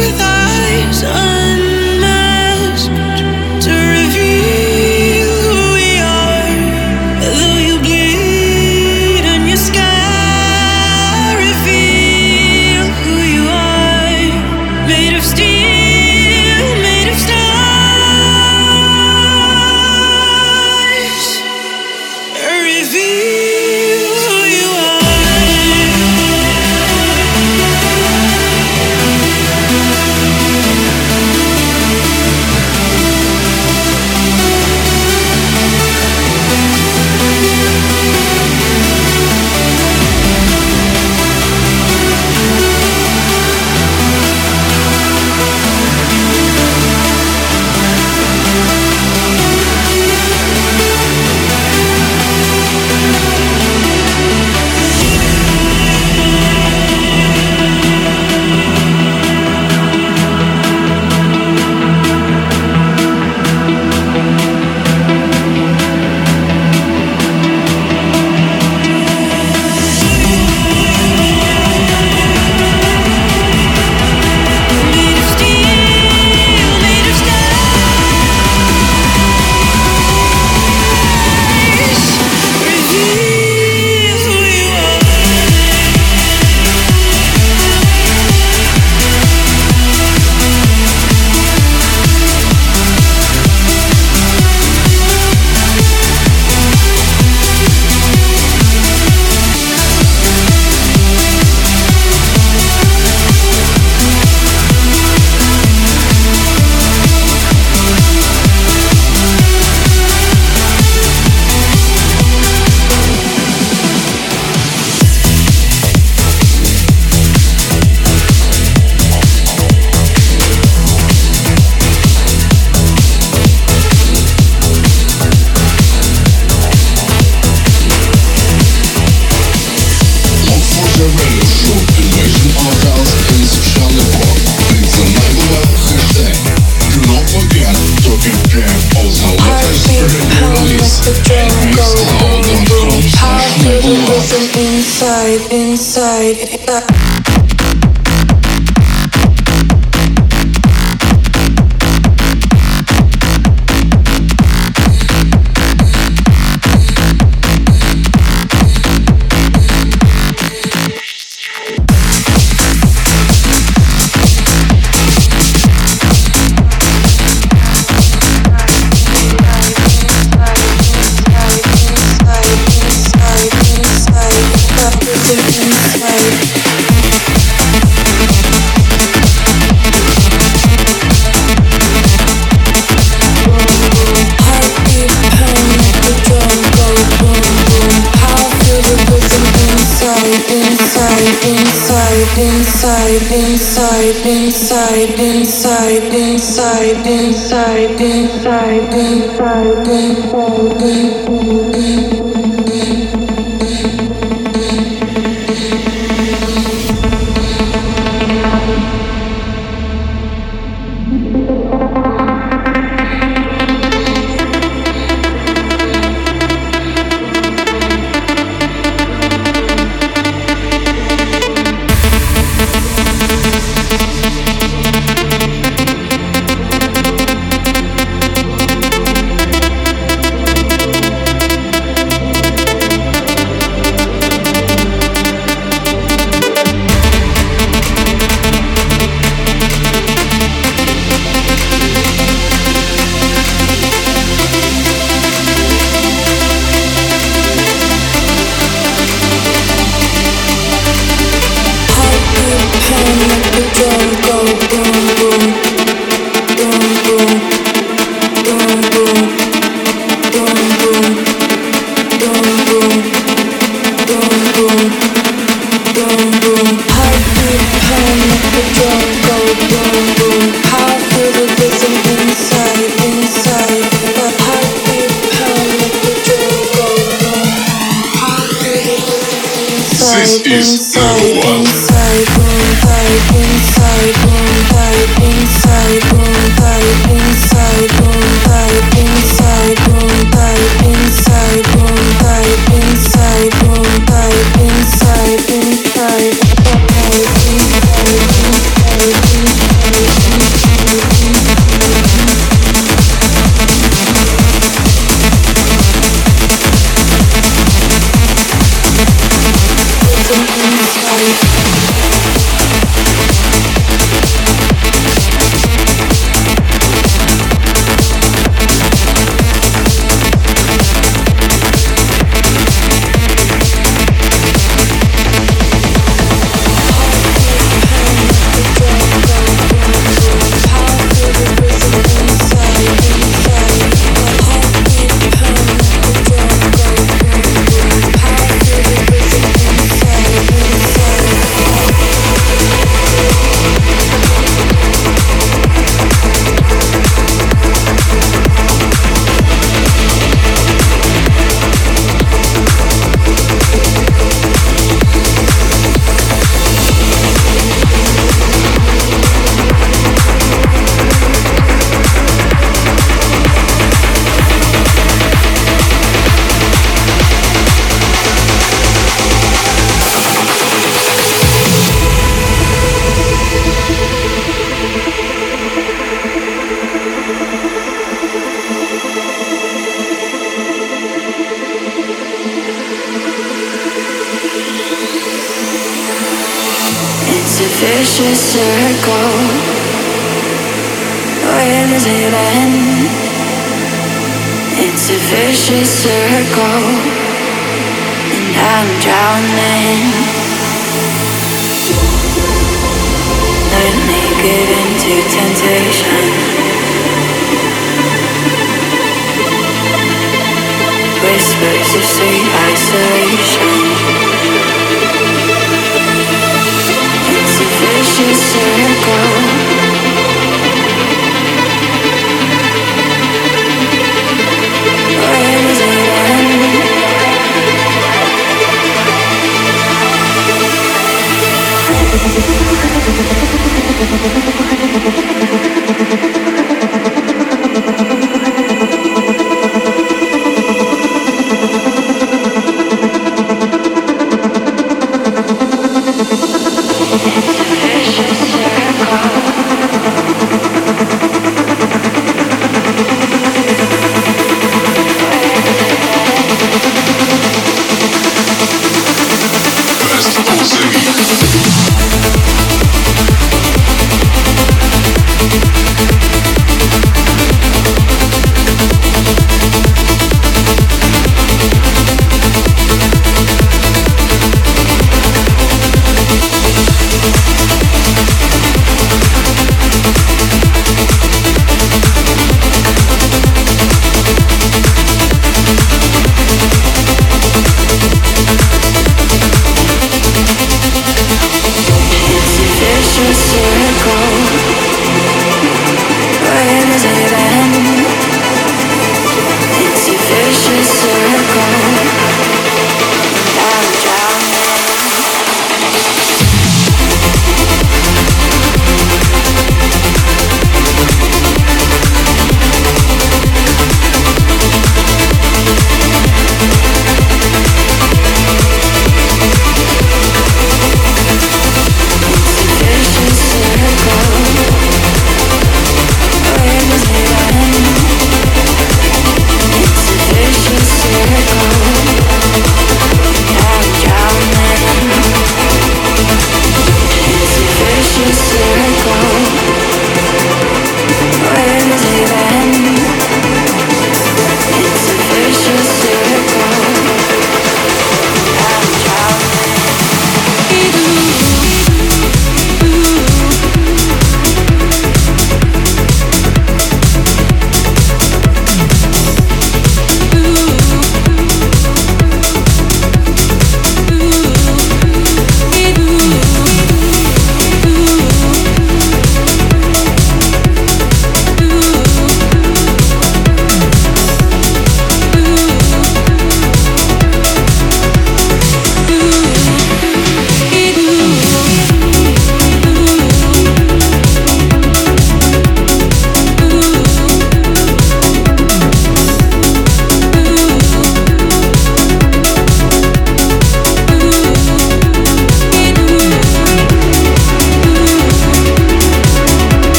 without